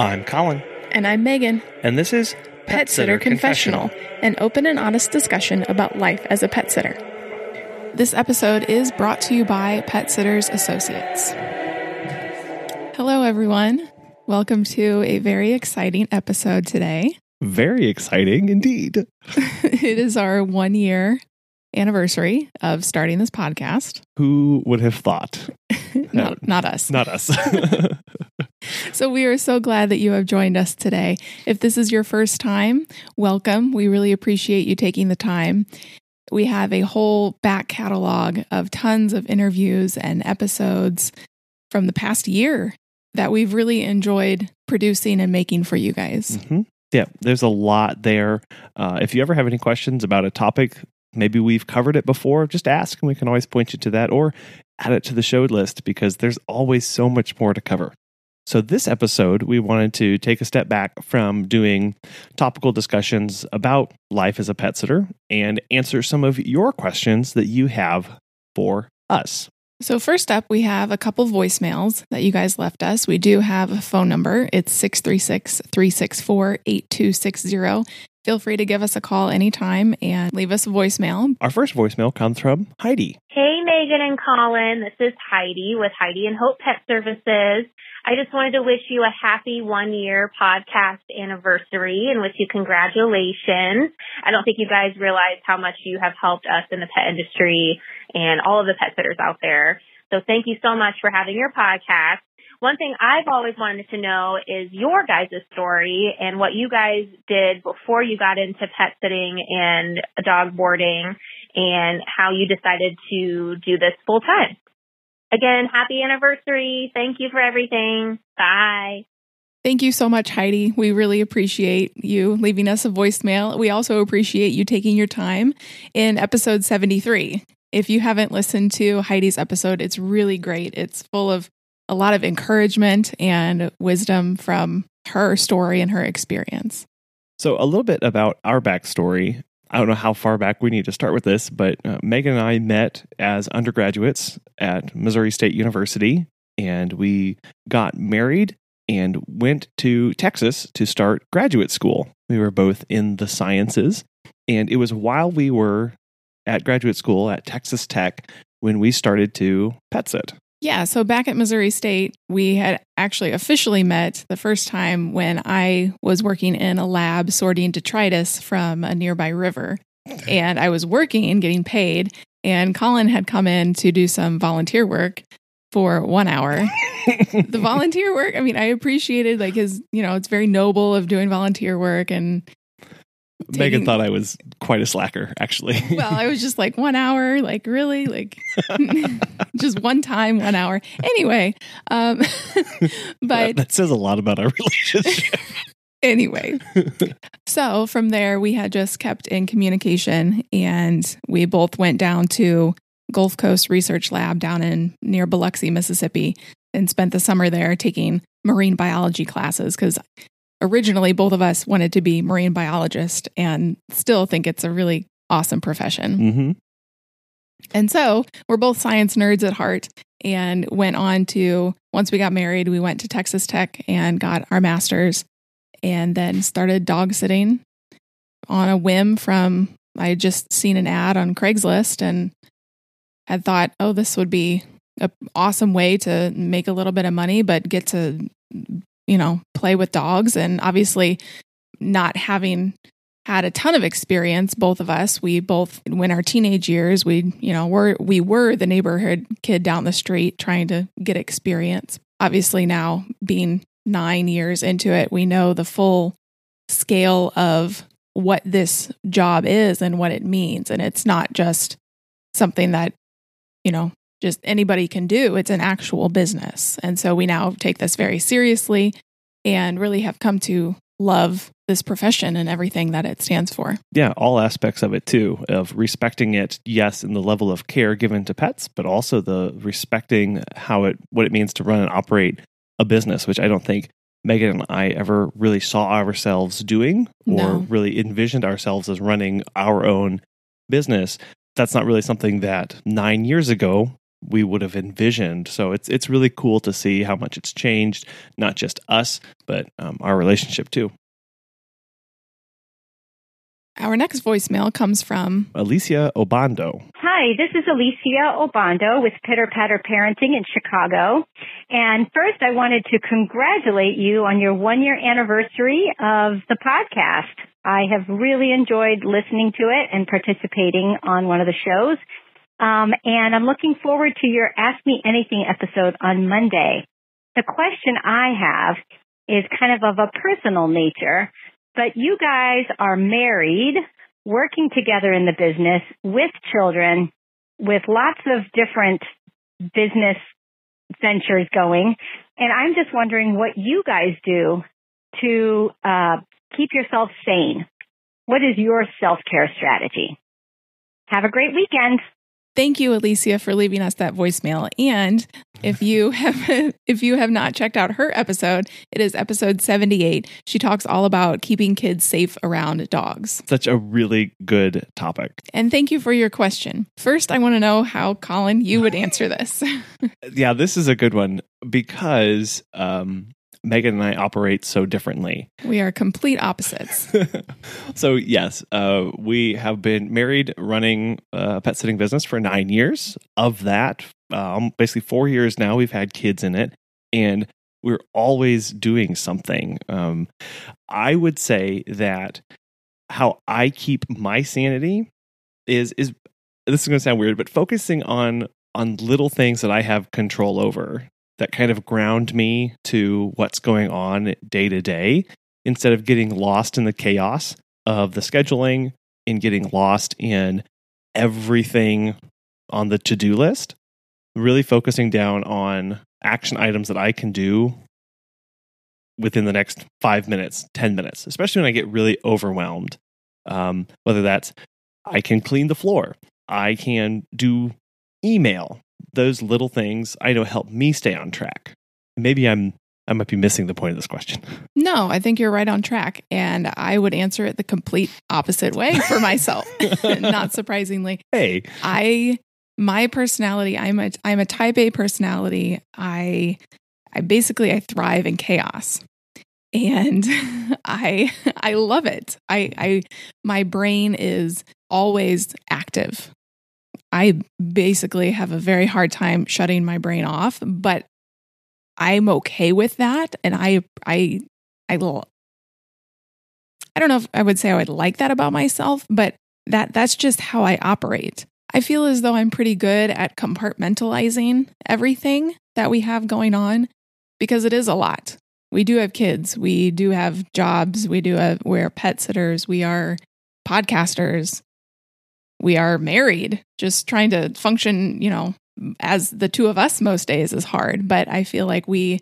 I'm Colin, And I'm Megan, and this is Pet Sitter Confessional, an open and honest discussion about life as a pet sitter. This episode is brought to you by Pet Sitters Associates. Hello, everyone. Welcome to a very exciting episode today. Very exciting indeed. it is our one year anniversary of starting this podcast. Who would have thought? not, not us. Not us. So we are so glad that you have joined us today. If this is your first time, welcome. We really appreciate you taking the time. We have a whole back catalog of tons of interviews and episodes from the past year that we've really enjoyed producing and making for you guys. Mhm. Yeah, there's a lot there. Uh, if you ever have any questions about a topic, maybe we've covered it before, just ask and we can always point you to that or add it to the show list because there's always so much more to cover. So, this episode, we wanted to take a step back from doing topical discussions about life as a pet sitter and answer some of your questions that you have for us. So, first up, we have a couple voicemails that you guys left us. We do have a phone number. It's 636 364 8260. Feel free to give us a call anytime and leave us a voicemail. Our first voicemail comes from Heidi. Hey, Megan and Colin. This is Heidi with Heidi and Hope Pet Services. I just wanted to wish you a happy one year podcast anniversary and wish you congratulations. I don't think you guys realize how much you have helped us in the pet industry and all of the pet sitters out there. So thank you so much for having your podcast. One thing I've always wanted to know is your guys' story and what you guys did before you got into pet sitting and dog boarding and how you decided to do this full time. Again, happy anniversary. Thank you for everything. Bye. Thank you so much, Heidi. We really appreciate you leaving us a voicemail. We also appreciate you taking your time in episode 73. If you haven't listened to Heidi's episode, it's really great. It's full of a lot of encouragement and wisdom from her story and her experience. So, a little bit about our backstory. I don't know how far back we need to start with this, but uh, Megan and I met as undergraduates at Missouri State University, and we got married and went to Texas to start graduate school. We were both in the sciences, and it was while we were at graduate school at Texas Tech when we started to pet sit. Yeah, so back at Missouri State, we had actually officially met the first time when I was working in a lab sorting detritus from a nearby river. And I was working and getting paid, and Colin had come in to do some volunteer work for one hour. the volunteer work, I mean, I appreciated like his, you know, it's very noble of doing volunteer work and Megan thought I was quite a slacker, actually. well, I was just like one hour, like really, like just one time, one hour. Anyway, um, but that says a lot about our relationship. anyway, so from there, we had just kept in communication and we both went down to Gulf Coast Research Lab down in near Biloxi, Mississippi, and spent the summer there taking marine biology classes because originally both of us wanted to be marine biologists and still think it's a really awesome profession. hmm And so we're both science nerds at heart and went on to, once we got married, we went to Texas Tech and got our master's and then started dog sitting on a whim from, I had just seen an ad on Craigslist and had thought, oh, this would be an awesome way to make a little bit of money, but get to, you know, play with dogs. And obviously, not having had a ton of experience both of us we both when our teenage years we you know were we were the neighborhood kid down the street trying to get experience obviously now being 9 years into it we know the full scale of what this job is and what it means and it's not just something that you know just anybody can do it's an actual business and so we now take this very seriously and really have come to love this profession and everything that it stands for. yeah, all aspects of it too, of respecting it, yes, in the level of care given to pets, but also the respecting how it what it means to run and operate a business, which I don't think Megan and I ever really saw ourselves doing or No. really envisioned ourselves as running our own business. That's not really something that nine years ago we would have envisioned. So it's it's really cool to see how much it's changed, not just us, but um, our relationship too. Our next voicemail comes from Alicia Obando. Hi, this is Alicia Obando with Pitter Patter Parenting in Chicago. And first, I wanted to congratulate you on your one year anniversary of the podcast. I have really enjoyed listening to it and participating on one of the shows. Um, and I'm looking forward to your Ask Me Anything episode on Monday. The question I have is kind of of a personal nature, but you guys are married, working together in the business with children, with lots of different business ventures going. And I'm just wondering what you guys do to uh, keep yourself sane. What is your self care strategy? Have a great weekend. Thank you, Alicia, for leaving us that voicemail. And if you have if you have not checked out her episode, it is episode 78. She talks all about keeping kids safe around dogs. Such a really good topic. And thank you for your question. First, I want to know how Colin you would answer this. yeah, this is a good one because um, Megan and I operate so differently. We are complete opposites. so, yes, uh, we have been married running a pet sitting business for nine years. Of that, um, basically four years now, we've had kids in it. And we're always doing something. Um, I would say that how I keep my sanity is is this is going to sound weird, but focusing on on little things that I have control over that kind of ground me to what's going on day to day instead of getting lost in the chaos of the scheduling and getting lost in everything on the to do list. Really focusing down on action items that I can do within the next five minutes, 10 minutes, especially when I get really overwhelmed. Um, whether that's I can clean the floor, I can do email, those little things I know help me stay on track. Maybe I'm I might be missing the point of this question. No, I think you're right on track. And I would answer it the complete opposite way for myself. Not surprisingly. Hey. I my personality, I'm a I'm a type A personality. I I basically I thrive in chaos. And I I love it. I I my brain is always active. I basically have a very hard time shutting my brain off, but I'm okay with that. And I, I, I, will, I don't know if I would say I would like that about myself, but that that's just how I operate. I feel as though I'm pretty good at compartmentalizing everything that we have going on because it is a lot. We do have kids, we do have jobs, we do have we're pet sitters, we are podcasters, we are married. Just trying to function, you know, as the two of us most days is hard. But I feel like we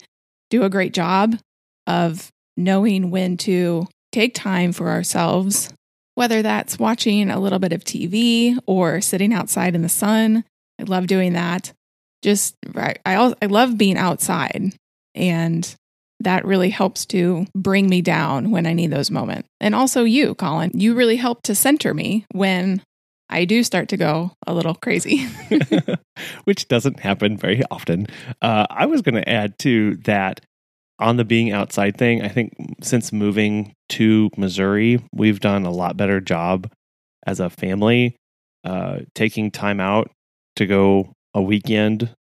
do a great job of knowing when to take time for ourselves, whether that's watching a little bit of TV or sitting outside in the sun. I love doing that. Just I I, I love being outside and that really helps to bring me down when I need those moments. And also you, Colin, you really help to center me when I do start to go a little crazy, which doesn't happen very often. Uh, I was going to add to that on the being outside thing. I think since moving to Missouri, we've done a lot better job as a family uh, taking time out to go a weekend,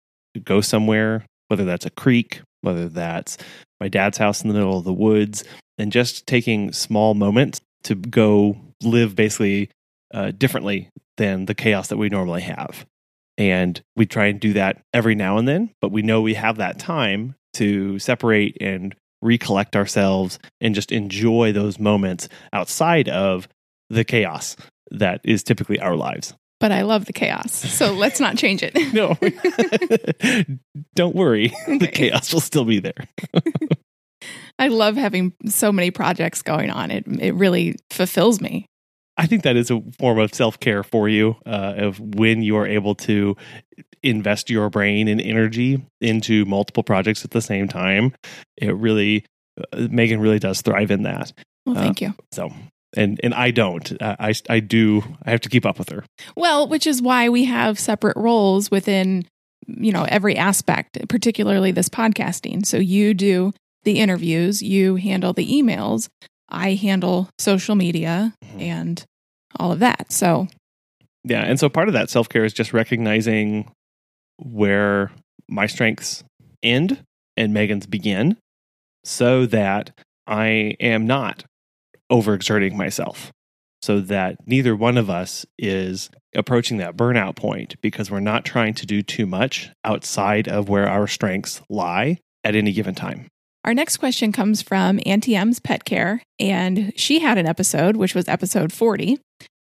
go somewhere, whether that's a creek, whether that's my dad's house in the middle of the woods, and just taking small moments to go live basically uh, differently than the chaos that we normally have. And we try and do that every now and then, but we know we have that time to separate and recollect ourselves and just enjoy those moments outside of the chaos that is typically our lives. But I love the chaos. So let's not change it. no. Don't worry. Okay. The chaos will still be there. I love having so many projects going on. It it really fulfills me. I think that is a form of self care for you, uh, of when you are able to invest your brain and energy into multiple projects at the same time. It really, uh, Megan really does thrive in that. Well, thank uh, you. So, and and I don't. I I do. I have to keep up with her. Well, which is why we have separate roles within you know, every aspect, particularly this podcasting. So you do the interviews, you handle the emails, I handle social media Mhm. and all of that. So, Yeah. And so part of that self care is just recognizing where my strengths end and Megan's begin so that I am not overexerting myself. So that neither one of us is approaching that burnout point because we're not trying to do too much outside of where our strengths lie at any given time. Our next question comes from Auntie M's Pet Care, and she had an episode, which was episode 40.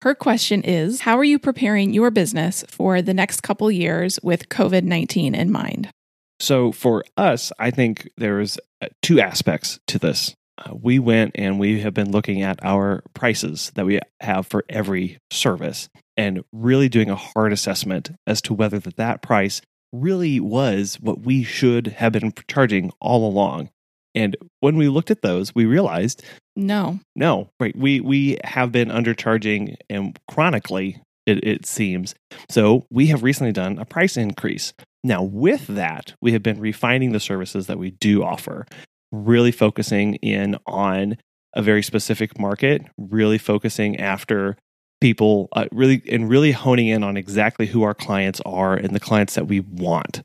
Her question is How are you preparing your business for the next couple years with COVID 19 in mind? So for us, I think there's uh, two aspects to this. Uh, we went and we have been looking at our prices that we have for every service and really doing a hard assessment as to whether that, that price really was what we should have been charging all along. And when we looked at those, we realized No. no, right. We we have been undercharging and chronically it, it seems. So we have recently done a price increase. Now with that, we have been refining the services that we do offer, really focusing in on a very specific market, really focusing after people uh, really and really honing in on exactly who our clients are and the clients that we want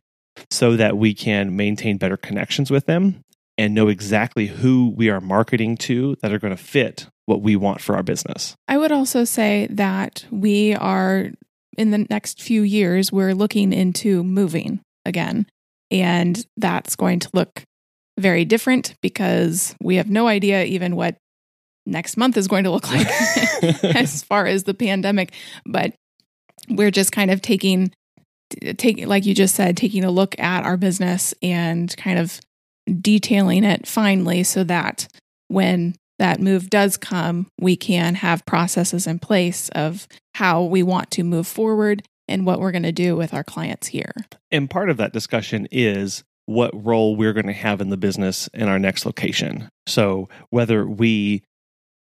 so that we can maintain better connections with them and know exactly who we are marketing to that are going to fit what we want for our business. I would also say that we are in the next few years, we're looking into moving again. And that's going to look very different because we have no idea even what next month is going to look like as far as the pandemic. But we're just kind of taking, taking, like you just said, taking a look at our business and kind of detailing it finely so that when that move does come, we can have processes in place of how we want to move forward and what we're going to do with our clients here. And part of that discussion is what role we're going to have in the business in our next location. So whether we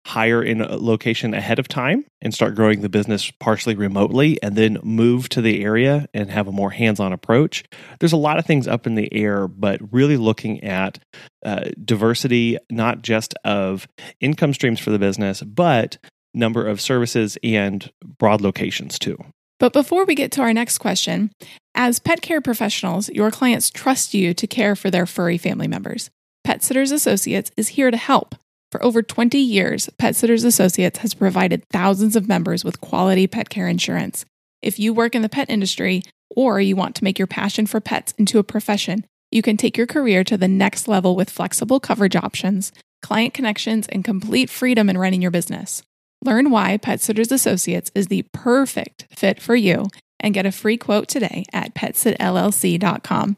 hire in a location ahead of time and start growing the business partially remotely and then move to the area and have a more hands-on approach there's a lot of things up in the air but really looking at uh, diversity not just of income streams for the business but number of services and broad locations too But before we get to our next question, as pet care professionals, your clients trust you to care for their furry family members. Pet Sitters Associates is here to help. For over 20 years, Pet Sitters Associates has provided thousands of members with quality pet care insurance. If you work in the pet industry or you want to make your passion for pets into a profession, you can take your career to the next level with flexible coverage options, client connections, and complete freedom in running your business. Learn why Pet Sitters Associates is the perfect fit for you and get a free quote today at petsitllc.com.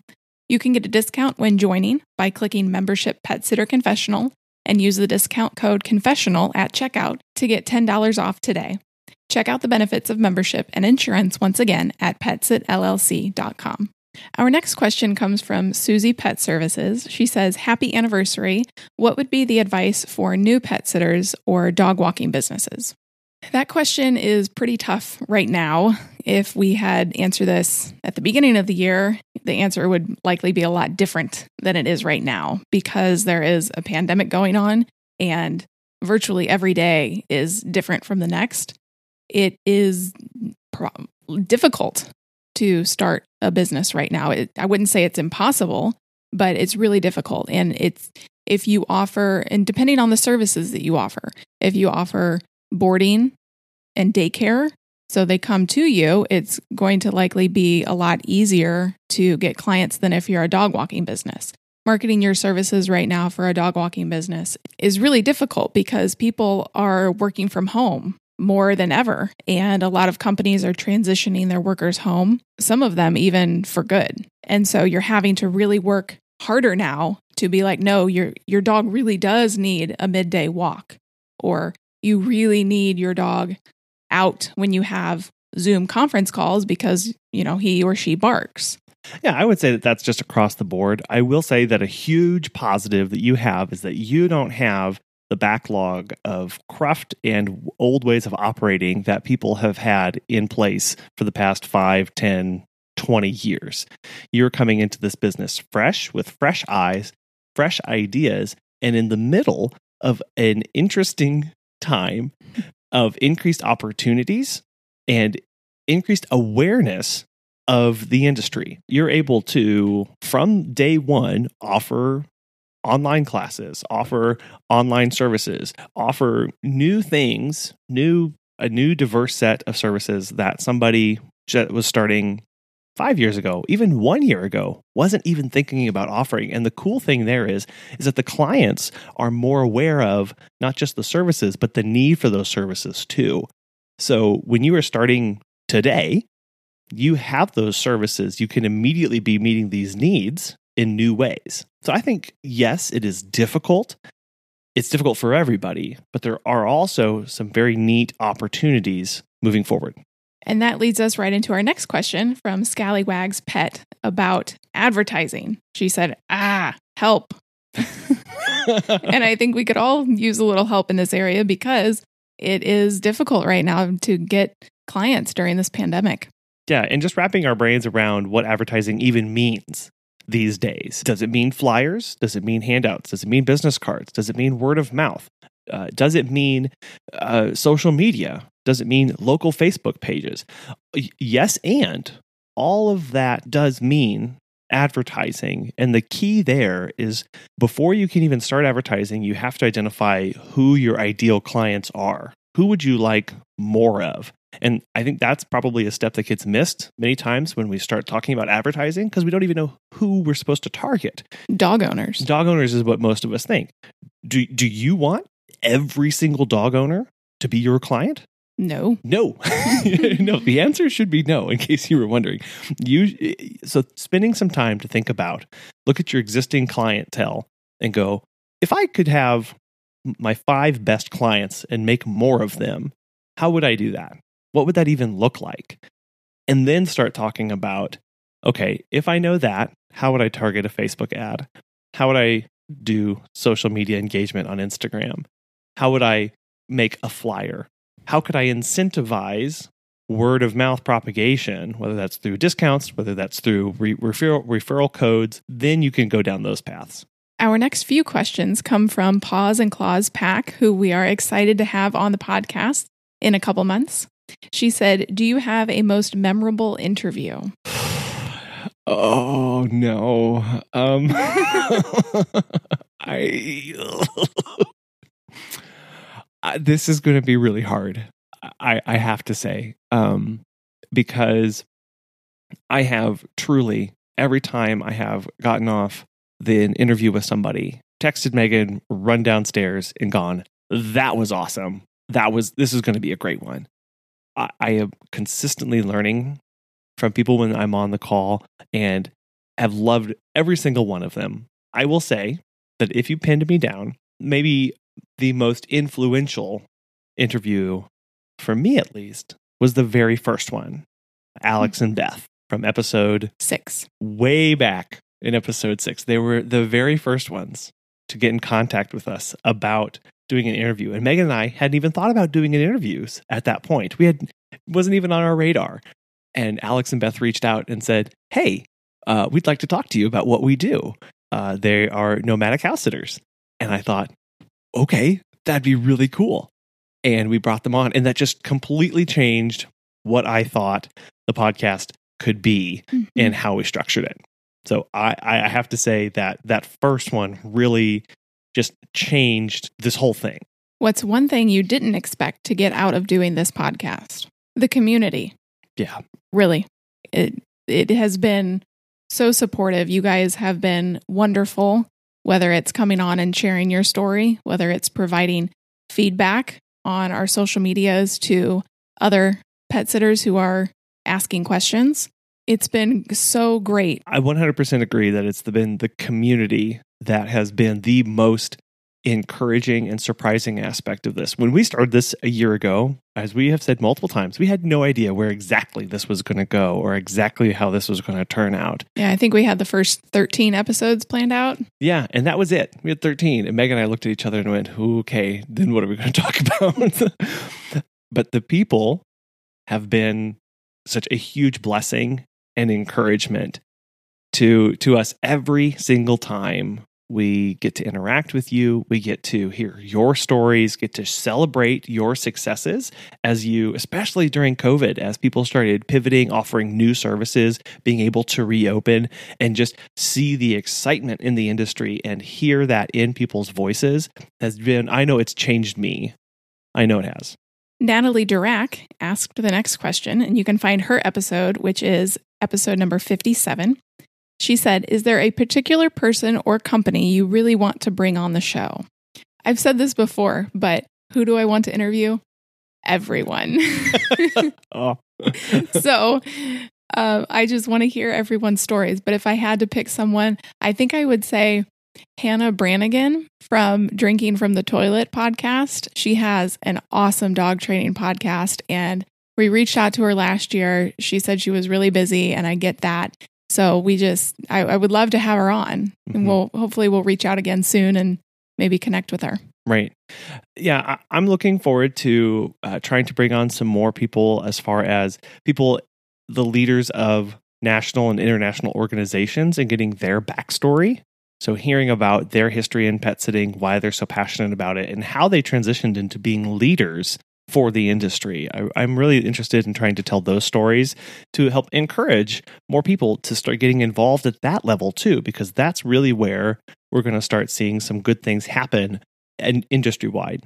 You can get a discount when joining by clicking membership Pet Sitter Confessional and use the discount code confessional at checkout to get $10 off today. Check out the benefits of membership and insurance once again at petsitllc.com. Our next question comes from Susie Pet Services. She says, Happy anniversary. What would be the advice for new pet sitters or dog walking businesses? That question is pretty tough right now. If we had answered this at the beginning of the year, the answer would likely be a lot different than it is right now because there is a pandemic going on and virtually every day is different from the next. It is pro- difficult to start a business right now. It, I wouldn't say it's impossible, but it's really difficult. And it's if you offer, and depending on the services that you offer, if you offer boarding and daycare, so they come to you, it's going to likely be a lot easier to get clients than if you're a dog walking business. Marketing your services right now for a dog walking business is really difficult because people are working from home more than ever. And a lot of companies are transitioning their workers home, some of them even for good. And so you're having to really work harder now to be like, no, your your dog really does need a midday walk. Or you really need your dog out when you have Zoom conference calls because, you know, he or she barks. Yeah, I would say that that's just across the board. I will say that a huge positive that you have is that you don't have the backlog of cruft and old ways of operating that people have had in place for the past 5, 10, 20 years. You're coming into this business fresh with fresh eyes, fresh ideas, and in the middle of an interesting time of increased opportunities and increased awareness of the industry. You're able to, from day one, offer online classes, offer online services, offer new things, new a new diverse set of services that somebody was starting five years ago, even one year ago, wasn't even thinking about offering. And the cool thing there is, is that the clients are more aware of not just the services, but the need for those services too. So when you are starting today, you have those services. You can immediately be meeting these needs in new ways. So I think, yes, it is difficult. It's difficult for everybody, but there are also some very neat opportunities moving forward. And that leads us right into our next question from Scallywag's pet about advertising. She said, Ah, help. and I think we could all use a little help in this area because it is difficult right now to get clients during this pandemic. Yeah, and just wrapping our brains around what advertising even means these days. Does it mean flyers? Does it mean handouts? Does it mean business cards? Does it mean word of mouth? Uh, does it mean uh, social media? Does it mean local Facebook pages? Yes, and all of that does mean advertising. And the key there is before you can even start advertising, you have to identify who your ideal clients are. Who would you like more of? And I think that's probably a step that gets missed many times when we start talking about advertising because we don't even know who we're supposed to target. Dog owners. Dog owners is what most of us think. Do, do you want every single dog owner to be your client? No. No. no, the answer should be no in case you were wondering. You so spending some time to think about look at your existing clientele and go, if I could have my 5 best clients and make more of them, how would I do that? What would that even look like? And then start talking about okay, if I know that, how would I target a Facebook ad? How would I do social media engagement on Instagram? How would I make a flyer? How could I incentivize word of mouth propagation, whether that's through discounts, whether that's through re- referral, referral codes? Then you can go down those paths. Our next few questions come from Paws and Claws Pack, who we are excited to have on the podcast in a couple months. She said, Do you have a most memorable interview? Oh no. Um I this is going to be really hard. I I have to say. Um because I have truly every time I have gotten off the interview with somebody, texted Megan, run downstairs and gone, that was awesome. That was this is going to be a great one. I, I am consistently learning from people when I'm on the call and have loved every single one of them. I will say that if you pinned me down, maybe the most influential interview, for me at least, was the very first one Alex and Beth from episode Six. way back in episode six. They were the very first ones to get in contact with us about doing an interview. And Megan and I hadn't even thought about doing an interviews at that point. We had wasn't even on our radar. And Alex and Beth reached out and said, Hey, uh, we'd like to talk to you about what we do. Uh, they are nomadic house sitters. And I thought, okay, that'd be really cool. And we brought them on. And that just completely changed what I thought the podcast could be Mhm. and how we structured it. So I, I have to say that that first one really just changed this whole thing. What's one thing you didn't expect to get out of doing this podcast? The community. Yeah. Really. It it has been so supportive. You guys have been wonderful, whether it's coming on and sharing your story, whether it's providing feedback on our social medias to other pet sitters who are asking questions. It's been so great. I 100% agree that it's been the community that has been the most encouraging and surprising aspect of this. When we started this a year ago, as we have said multiple times, we had no idea where exactly this was going to go or exactly how this was going to turn out. Yeah, I think we had the first 13 episodes planned out. Yeah, and that was it. We had 13. And Meg and I looked at each other and went, okay, then what are we going to talk about? but the people have been such a huge blessing and encouragement to to us every single time we get to interact with you. We get to hear your stories, get to celebrate your successes as you, especially during COVID, as people started pivoting, offering new services, being able to reopen, and just see the excitement in the industry and hear that in people's voices has been, I know it's changed me. I know it has. Natalie Durack asked the next question, and you can find her episode, which is episode number 57. She said, Is there a particular person or company you really want to bring on the show? I've said this before, but who do I want to interview? Everyone. oh. so uh, I just want to hear everyone's stories. But if I had to pick someone, I think I would say Hannah Branigan from Drinking from the Toilet podcast. She has an awesome dog training podcast. And we reached out to her last year. She said she was really busy, and I get that. So we just, I, I would love to have her on, mm-hmm. and we'll hopefully we'll reach out again soon and maybe connect with her. Right. Yeah, I, am looking forward to uh, trying to bring on some more people as far as people, the leaders of national and international organizations, and getting their backstory. So, hearing about their history in pet sitting, why they're so passionate about it, and how they transitioned into being leaders for the industry. I, am really interested in trying to tell those stories to help encourage more people to start getting involved at that level too, because that's really where we're going to start seeing some good things happen and industry wide.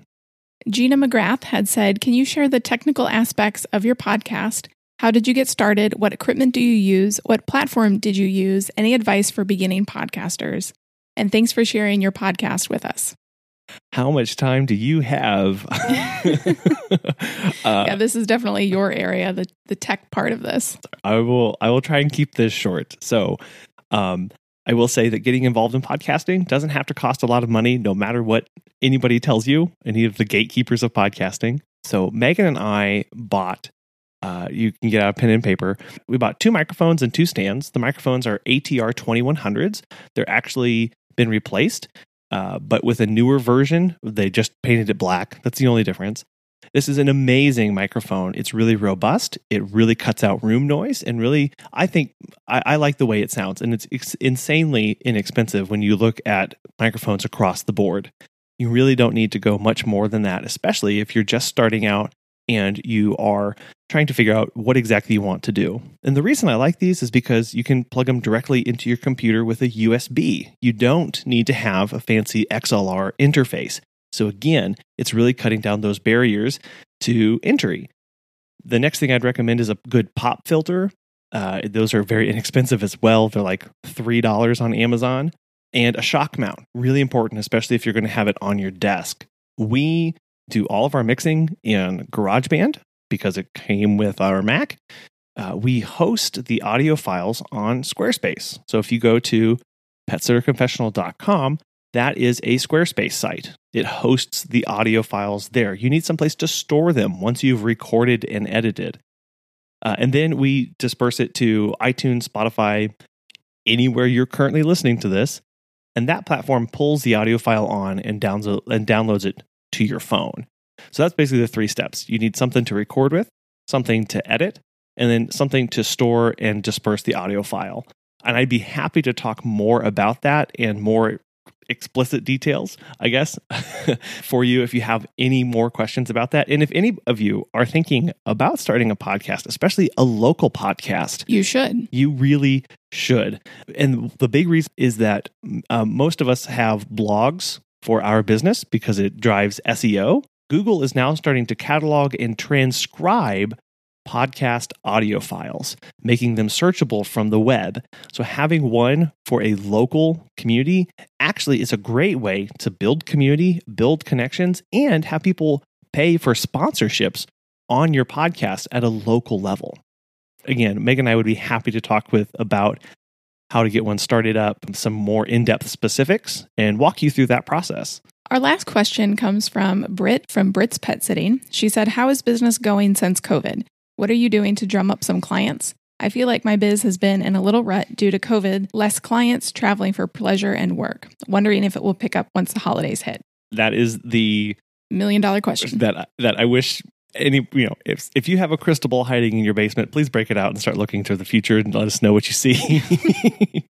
Gina McGrath had said, Can you share the technical aspects of your podcast? How did you get started? What equipment do you use? What platform did you use? Any advice for beginning podcasters? And thanks for sharing your podcast with us how much time do you have? uh, yeah, this is definitely your area, the the tech part of this. I will I will try and keep this short. So, um, I will say that getting involved in podcasting doesn't have to cost a lot of money, no matter what anybody tells you. Any of the gatekeepers of podcasting. So, Megan and I bought. Uh, you can get out a pen and paper. We bought two microphones and two stands. The microphones are ATR 2100s. They're actually been replaced uh, but with a newer version, they just painted it black. That's the only difference. This is an amazing microphone. It's really robust. It really cuts out room noise, and really, I think I, I like the way it sounds. And it's, it's insanely inexpensive when you look at microphones across the board. You really don't need to go much more than that, especially if you're just starting out and you are trying to figure out what exactly you want to do. And the reason I like these is because you can plug them directly into your computer with a USB. You don't need to have a fancy XLR interface. So, again, it's really cutting down those barriers to entry. The next thing I'd recommend is a good pop filter. Uh, those are very inexpensive as well. They're like $3 on Amazon. And a shock mount, really important, especially if you're going to have it on your desk. We do all of our mixing in GarageBand because it came with our Mac. Uh, we host the audio files on Squarespace. So if you go to petsitterconfessional.com, that is a Squarespace site. It hosts the audio files there. You need someplace to store them once you've recorded and edited. Uh, and then we disperse it to iTunes, Spotify, anywhere you're currently listening to this. And that platform pulls the audio file on and, downloads and downloads it to your phone. So that's basically the three steps. You need something to record with, something to edit, and then something to store and disperse the audio file. And I'd be happy to talk more about that and more explicit details, I guess, for you if you have any more questions about that. And if any of you are thinking about starting a podcast, especially a local podcast, you should. You really should. And the big reason is that um, most of us have blogs for our business because it drives SEO. Google is now starting to catalog and transcribe podcast audio files, making them searchable from the web. So, having one for a local community actually is a great way to build community, build connections, and have people pay for sponsorships on your podcast at a local level. Again, Megan and I would be happy to talk with about how to get one started up, some more in depth specifics, and walk you through that process. Our last question comes from Britt from Britt's Pet Sitting. She said, How is business going since COVID? What are you doing to drum up some clients? I feel like my biz has been in a little rut due to COVID, less clients traveling for pleasure and work. Wondering if it will pick up once the holidays hit. That is the million dollar question that that I wish any you know if if you have a crystal ball hiding in your basement, please break it out and start looking to the future and let us know what you see.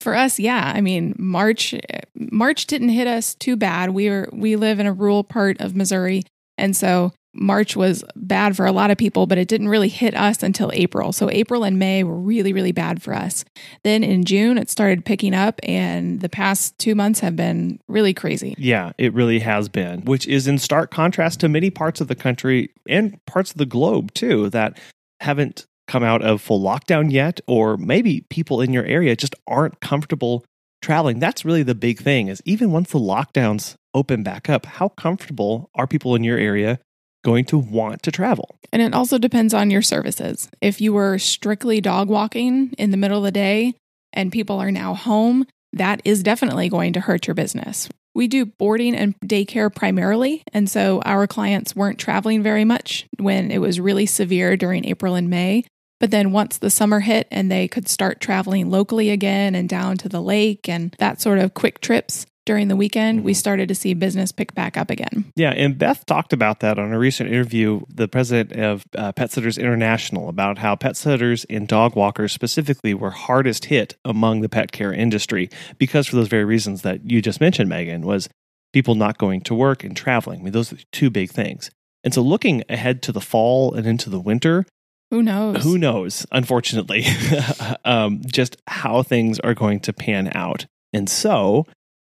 For us, yeah, I mean March March didn't hit us too bad. We were we live in a rural part of Missouri, and so March was bad for a lot of people, but it didn't really hit us until April. So April and May were really, really bad for us. Then in June, it started picking up, and the past two months have been really crazy. Yeah, it really has been, which is in stark contrast to many parts of the country and parts of the globe, too, that haven't come out of full lockdown yet, or maybe people in your area just aren't comfortable traveling. That's really the big thing is even once the lockdowns open back up, how comfortable are people in your area going to want to travel. And it also depends on your services. If you were strictly dog walking in the middle of the day and people are now home, that is definitely going to hurt your business. We do boarding and daycare primarily, and so our clients weren't traveling very much when it was really severe during April and May. But then once the summer hit and they could start traveling locally again and down to the lake and that sort of quick trips, during the weekend, we mm-hmm. started to see business pick back up again. Yeah, and Beth talked about that on a recent interview, the president of uh, Pet Sitters International, about how pet sitters and dog walkers specifically were hardest hit among the pet care industry because for those very reasons that you just mentioned, Megan, was people not going to work and traveling. I mean, those are two big things. And so looking ahead to the fall and into the winter, who knows? Who knows, unfortunately, um, just how things are going to pan out. And so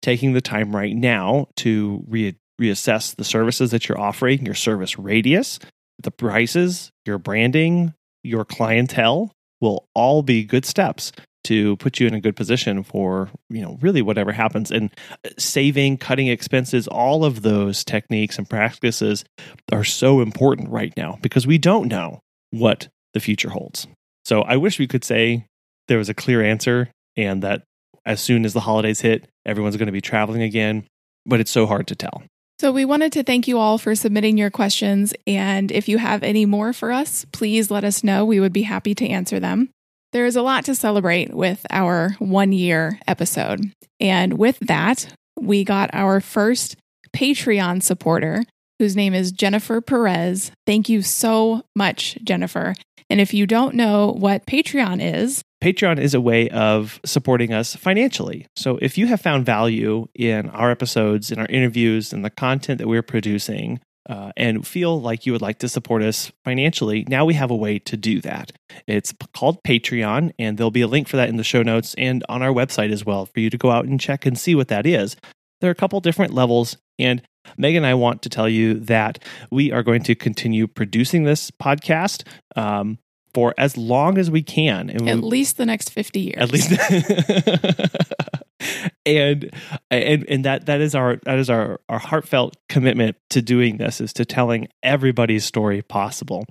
taking the time right now to re- reassess the services that you're offering, your service radius, the prices, your branding, your clientele will all be good steps to put you in a good position for you know really whatever happens. And uh, saving cutting expenses all of those techniques and practices are so important right now because we don't know what the future holds. So i wish we could say there was a clear answer and that as soon as the holidays hit, everyone's going to be traveling again, but it's so hard to tell. So, we wanted to thank you all for submitting your questions. And if you have any more for us, please let us know. We would be happy to answer them. There is a lot to celebrate with our one year episode. And with that, we got our first Patreon supporter, whose name is Jennifer Perez. Thank you so much, Jennifer. And if you don't know what Patreon is, Patreon is a way of supporting us financially. So if you have found value in our episodes, in our interviews, and the content that we're producing, uh, and feel like you would like to support us financially, now we have a way to do that. It's called Patreon, and there'll be a link for that in the show notes and on our website as well for you to go out and check and see what that is. There are a couple different levels, and Megan and I want to tell you that we are going to continue producing this podcast. Um, for as long as we can. And at we, least the next 50 years. At least. and and and that that is our that is our our heartfelt commitment to doing this is to telling everybody's story possible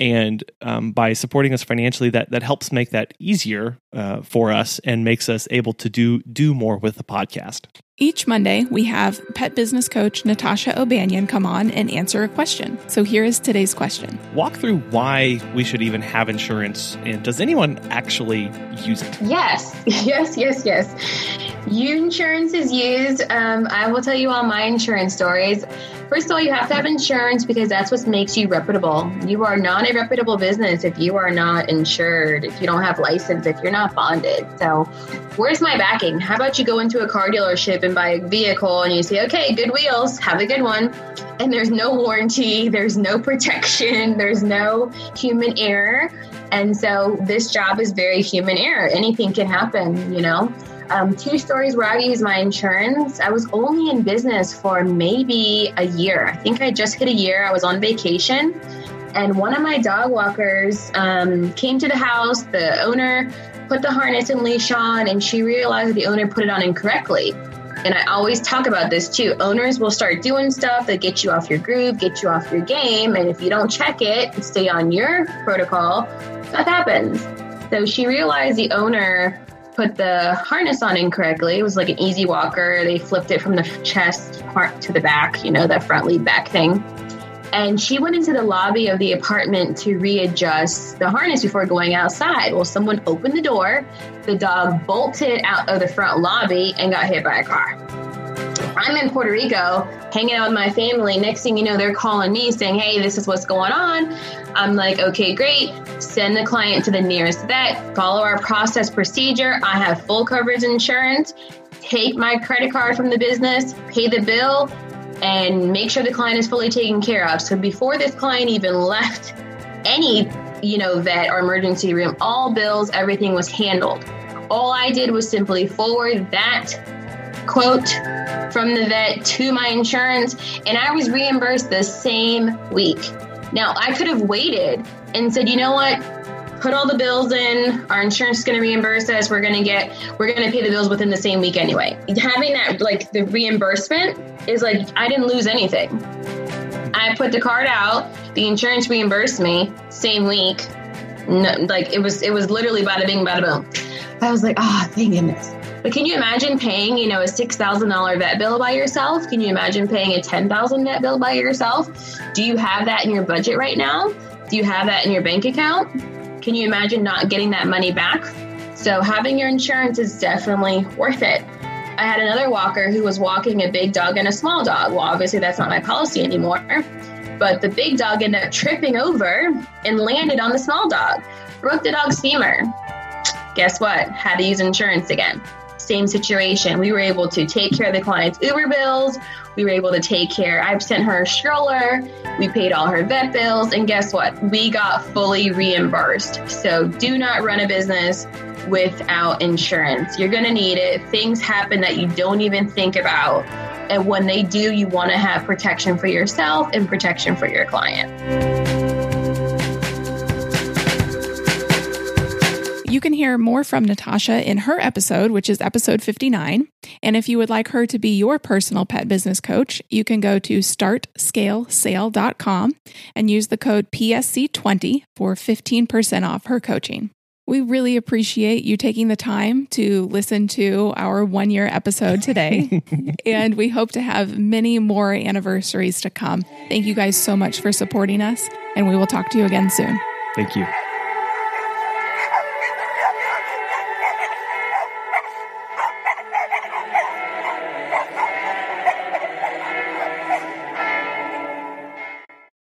and um, by supporting us financially that that helps make that easier uh, for us and makes us able to do do more with the podcast each Monday, we have pet business coach Natasha O'Banion come on and answer a question. So here is today's question Walk through why we should even have insurance, and does anyone actually use it? Yes, yes, yes, yes. Your insurance is used. Um, I will tell you all my insurance stories. First of all, you have to have insurance because that's what makes you reputable. You are not a reputable business if you are not insured, if you don't have license, if you're not bonded. So, where's my backing? How about you go into a car dealership and buy a vehicle and you say, okay, good wheels, have a good one. And there's no warranty, there's no protection, there's no human error. And so, this job is very human error. Anything can happen, you know? Um, two stories where I use my insurance. I was only in business for maybe a year. I think I just hit a year. I was on vacation, and one of my dog walkers um, came to the house. The owner put the harness and leash on, and she realized the owner put it on incorrectly. And I always talk about this too. Owners will start doing stuff that get you off your groove, get you off your game. And if you don't check it, stay on your protocol, that happens. So she realized the owner put the harness on incorrectly. It was like an easy walker. They flipped it from the chest part to the back, you know, that front lead back thing. And she went into the lobby of the apartment to readjust the harness before going outside. Well, someone opened the door. The dog bolted out of the front lobby and got hit by a car. I'm in Puerto Rico hanging out with my family. Next thing you know, they're calling me saying, Hey, this is what's going on. I'm like, Okay, great. Send the client to the nearest vet, follow our process procedure. I have full coverage insurance. Take my credit card from the business, pay the bill, and make sure the client is fully taken care of. So before this client even left any, you know, vet or emergency room, all bills, everything was handled. All I did was simply forward that quote from the vet to my insurance, and I was reimbursed the same week. Now, I could have waited and said, you know what? Put all the bills in. Our insurance is going to reimburse us. We're going to get, we're going to pay the bills within the same week anyway. Having that, like, the reimbursement is like, I didn't lose anything. I put the card out, the insurance reimbursed me same week. No, like, it was, it was literally bada bing, bada boom. I was like, oh, thank goodness. But can you imagine paying, you know, a six thousand dollar vet bill by yourself? Can you imagine paying a ten thousand vet bill by yourself? Do you have that in your budget right now? Do you have that in your bank account? Can you imagine not getting that money back? So having your insurance is definitely worth it. I had another walker who was walking a big dog and a small dog. Well, obviously that's not my policy anymore. But the big dog ended up tripping over and landed on the small dog, broke the dog's femur. Guess what? Had to use insurance again same situation. We were able to take care of the client's Uber bills. We were able to take care. I've sent her a stroller. We paid all her vet bills. And guess what? We got fully reimbursed. So do not run a business without insurance. You're going to need it. Things happen that you don't even think about. And when they do, you want to have protection for yourself and protection for your client. You can hear more from Natasha in her episode, which is episode 59. And if you would like her to be your personal pet business coach, you can go to startscalesale.com and use the code PSC20 for 15% off her coaching. We really appreciate you taking the time to listen to our one year episode today. and we hope to have many more anniversaries to come. Thank you guys so much for supporting us, and we will talk to you again soon. Thank you.